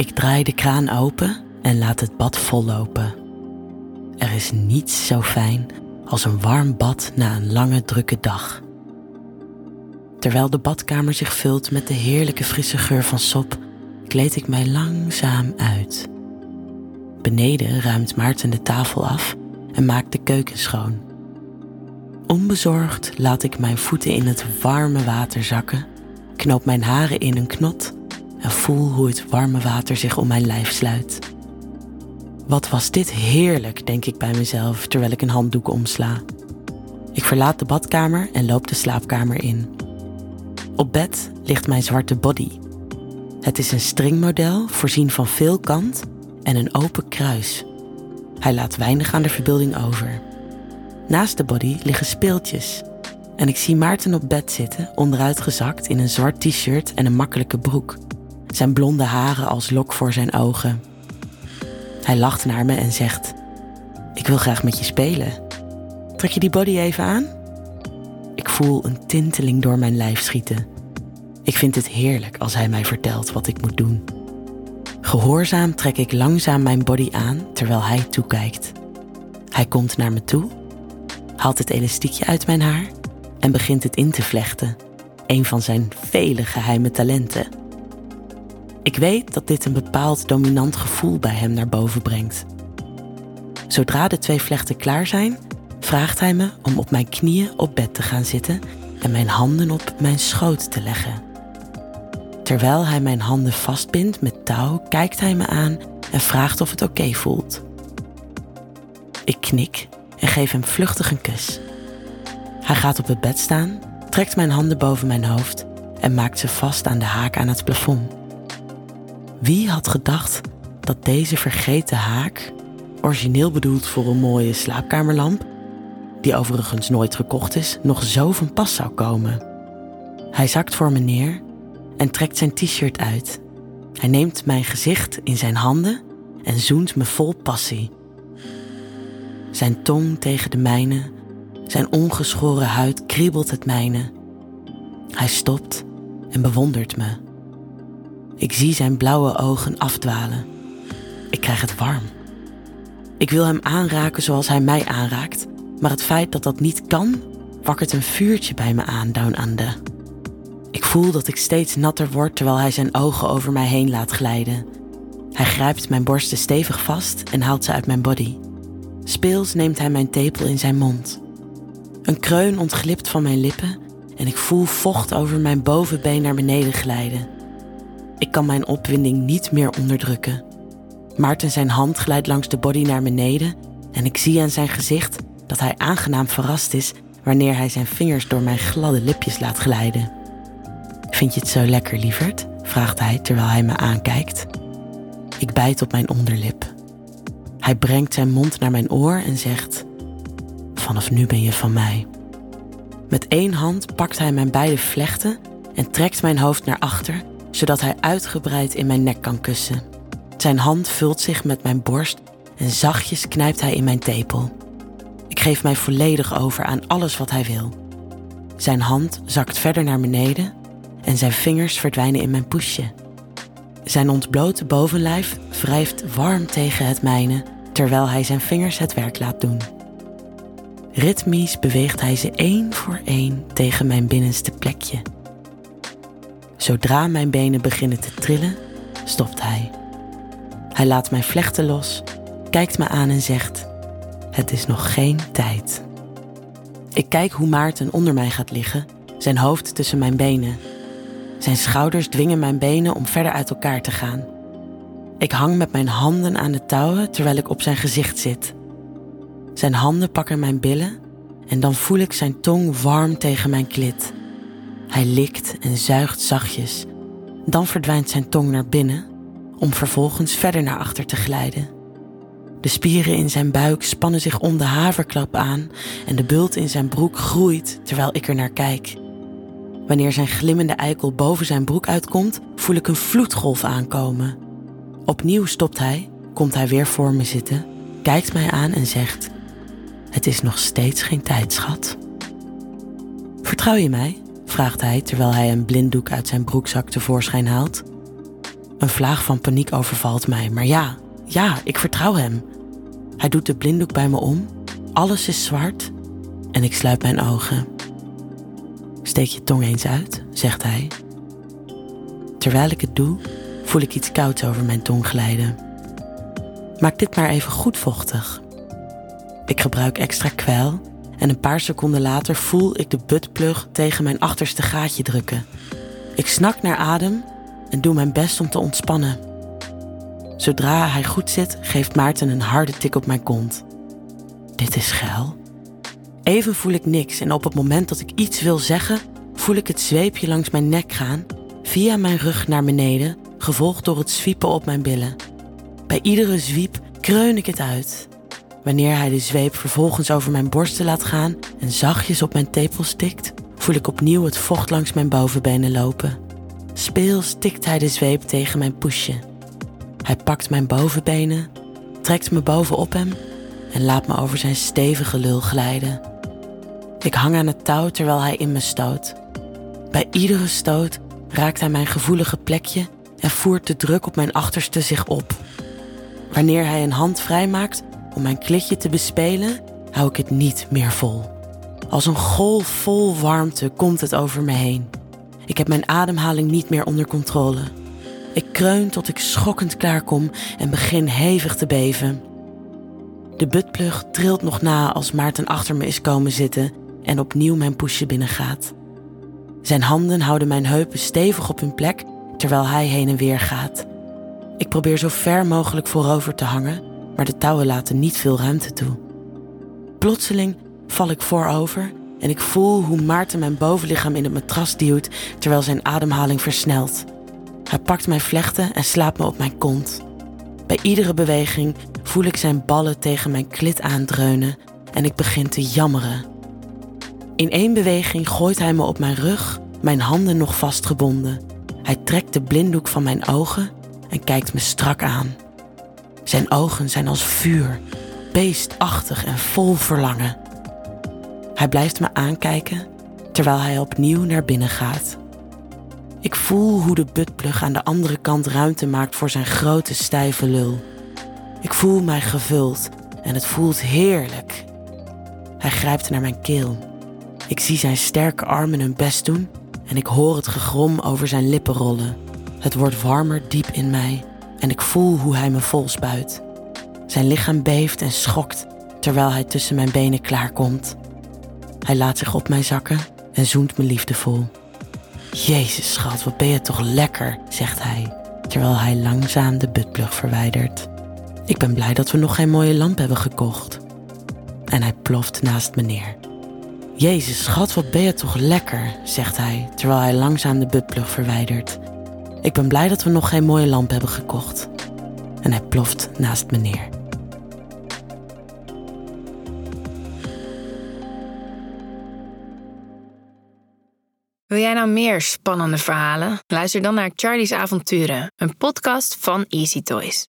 Ik draai de kraan open en laat het bad vollopen. Er is niets zo fijn als een warm bad na een lange drukke dag. Terwijl de badkamer zich vult met de heerlijke frisse geur van sop, kleed ik mij langzaam uit. Beneden ruimt Maarten de tafel af en maakt de keuken schoon. Onbezorgd laat ik mijn voeten in het warme water zakken, knoop mijn haren in een knot en voel hoe het warme water zich om mijn lijf sluit. Wat was dit heerlijk, denk ik bij mezelf terwijl ik een handdoek omsla. Ik verlaat de badkamer en loop de slaapkamer in. Op bed ligt mijn zwarte body. Het is een stringmodel voorzien van veel kant en een open kruis. Hij laat weinig aan de verbeelding over. Naast de body liggen speeltjes. En ik zie Maarten op bed zitten, onderuitgezakt in een zwart t-shirt en een makkelijke broek. Zijn blonde haren als lok voor zijn ogen. Hij lacht naar me en zegt: Ik wil graag met je spelen. Trek je die body even aan? Ik voel een tinteling door mijn lijf schieten. Ik vind het heerlijk als hij mij vertelt wat ik moet doen. Gehoorzaam trek ik langzaam mijn body aan terwijl hij toekijkt. Hij komt naar me toe, haalt het elastiekje uit mijn haar en begint het in te vlechten. Een van zijn vele geheime talenten. Ik weet dat dit een bepaald dominant gevoel bij hem naar boven brengt. Zodra de twee vlechten klaar zijn, vraagt hij me om op mijn knieën op bed te gaan zitten en mijn handen op mijn schoot te leggen. Terwijl hij mijn handen vastbindt met touw, kijkt hij me aan en vraagt of het oké voelt. Ik knik en geef hem vluchtig een kus. Hij gaat op het bed staan, trekt mijn handen boven mijn hoofd en maakt ze vast aan de haak aan het plafond. Wie had gedacht dat deze vergeten haak, origineel bedoeld voor een mooie slaapkamerlamp, die overigens nooit gekocht is, nog zo van pas zou komen? Hij zakt voor me neer en trekt zijn t-shirt uit. Hij neemt mijn gezicht in zijn handen en zoent me vol passie. Zijn tong tegen de mijne, zijn ongeschoren huid kriebelt het mijne. Hij stopt en bewondert me. Ik zie zijn blauwe ogen afdwalen. Ik krijg het warm. Ik wil hem aanraken zoals hij mij aanraakt, maar het feit dat dat niet kan, wakkert een vuurtje bij me aan down under. Ik voel dat ik steeds natter word terwijl hij zijn ogen over mij heen laat glijden. Hij grijpt mijn borsten stevig vast en haalt ze uit mijn body. Speels neemt hij mijn tepel in zijn mond. Een kreun ontglipt van mijn lippen en ik voel vocht over mijn bovenbeen naar beneden glijden. Ik kan mijn opwinding niet meer onderdrukken. Maarten zijn hand glijdt langs de body naar beneden en ik zie aan zijn gezicht dat hij aangenaam verrast is wanneer hij zijn vingers door mijn gladde lipjes laat glijden. Vind je het zo lekker, lieverd? vraagt hij terwijl hij me aankijkt. Ik bijt op mijn onderlip. Hij brengt zijn mond naar mijn oor en zegt: Vanaf nu ben je van mij. Met één hand pakt hij mijn beide vlechten en trekt mijn hoofd naar achter, zodat hij uitgebreid in mijn nek kan kussen. Zijn hand vult zich met mijn borst en zachtjes knijpt hij in mijn tepel. Ik geef mij volledig over aan alles wat hij wil. Zijn hand zakt verder naar beneden en zijn vingers verdwijnen in mijn poesje. Zijn ontblote bovenlijf wrijft warm tegen het mijne terwijl hij zijn vingers het werk laat doen. Ritmisch beweegt hij ze één voor één tegen mijn binnenste plekje. Zodra mijn benen beginnen te trillen, stopt hij. Hij laat mijn vlechten los, kijkt me aan en zegt: Het is nog geen tijd. Ik kijk hoe Maarten onder mij gaat liggen, zijn hoofd tussen mijn benen. Zijn schouders dwingen mijn benen om verder uit elkaar te gaan. Ik hang met mijn handen aan de touwen terwijl ik op zijn gezicht zit. Zijn handen pakken mijn billen en dan voel ik zijn tong warm tegen mijn klit. Hij likt en zuigt zachtjes. Dan verdwijnt zijn tong naar binnen om vervolgens verder naar achter te glijden. De spieren in zijn buik spannen zich om de haverklap aan en de bult in zijn broek groeit terwijl ik er naar kijk. Wanneer zijn glimmende eikel boven zijn broek uitkomt, voel ik een vloedgolf aankomen. Opnieuw stopt hij, komt hij weer voor me zitten, kijkt mij aan en zegt: Het is nog steeds geen tijd, schat. Vertrouw je mij? Vraagt hij terwijl hij een blinddoek uit zijn broekzak tevoorschijn haalt. Een vlaag van paniek overvalt mij, maar ja, ja, ik vertrouw hem. Hij doet de blinddoek bij me om, alles is zwart en ik sluit mijn ogen. Steek je tong eens uit, zegt hij. Terwijl ik het doe, voel ik iets kouds over mijn tong glijden. Maak dit maar even goed vochtig. Ik gebruik extra kwijl en een paar seconden later voel ik de buttplug tegen mijn achterste gaatje drukken. Ik snak naar adem en doe mijn best om te ontspannen. Zodra hij goed zit, geeft Maarten een harde tik op mijn kont. Dit is geil. Even voel ik niks en op het moment dat ik iets wil zeggen, voel ik het zweepje langs mijn nek gaan, via mijn rug naar beneden, gevolgd door het zwiepen op mijn billen. Bij iedere zwiep kreun ik het uit. Wanneer hij de zweep vervolgens over mijn borsten laat gaan en zachtjes op mijn tepels tikt, voel ik opnieuw het vocht langs mijn bovenbenen lopen. Speels tikt hij de zweep tegen mijn poesje. Hij pakt mijn bovenbenen, trekt me bovenop hem en laat me over zijn stevige lul glijden. Ik hang aan het touw terwijl hij in me stoot. Bij iedere stoot raakt hij mijn gevoelige plekje en voert de druk op mijn achterste zich op. Wanneer hij een hand vrijmaakt om mijn klitje te bespelen, hou ik het niet meer vol. Als een golf vol warmte komt het over me heen. Ik heb mijn ademhaling niet meer onder controle. Ik kreun tot ik schokkend klaarkom en begin hevig te beven. De buttplug trilt nog na als Maarten achter me is komen zitten en opnieuw mijn poesje binnengaat. Zijn handen houden mijn heupen stevig op hun plek terwijl hij heen en weer gaat. Ik probeer zo ver mogelijk voorover te hangen, maar de touwen laten niet veel ruimte toe. Plotseling val ik voorover en ik voel hoe Maarten mijn bovenlichaam in het matras duwt terwijl zijn ademhaling versnelt. Hij pakt mijn vlechten en slaapt me op mijn kont. Bij iedere beweging voel ik zijn ballen tegen mijn klit aandreunen en ik begin te jammeren. In één beweging gooit hij me op mijn rug, mijn handen nog vastgebonden. Hij trekt de blinddoek van mijn ogen en kijkt me strak aan. Zijn ogen zijn als vuur, beestachtig en vol verlangen. Hij blijft me aankijken terwijl hij opnieuw naar binnen gaat. Ik voel hoe de buttplug aan de andere kant ruimte maakt voor zijn grote stijve lul. Ik voel mij gevuld en het voelt heerlijk. Hij grijpt naar mijn keel. Ik zie zijn sterke armen hun best doen en ik hoor het gegrom over zijn lippen rollen. Het wordt warmer diep in mij en ik voel hoe hij me vol spuit. Zijn lichaam beeft en schokt terwijl hij tussen mijn benen klaarkomt. Hij laat zich op mij zakken en zoent me liefdevol. Jezus schat, wat ben je toch lekker, zegt hij, terwijl hij langzaam de buttplug verwijdert. Ik ben blij dat we nog geen mooie lamp hebben gekocht. En hij ploft naast me neer. Jezus schat, wat ben je toch lekker, zegt hij, terwijl hij langzaam de buttplug verwijdert. Ik ben blij dat we nog geen mooie lamp hebben gekocht. En hij ploft naast me neer. Wil jij nou meer spannende verhalen? Luister dan naar Charlie's Avonturen, een podcast van Easy Toys.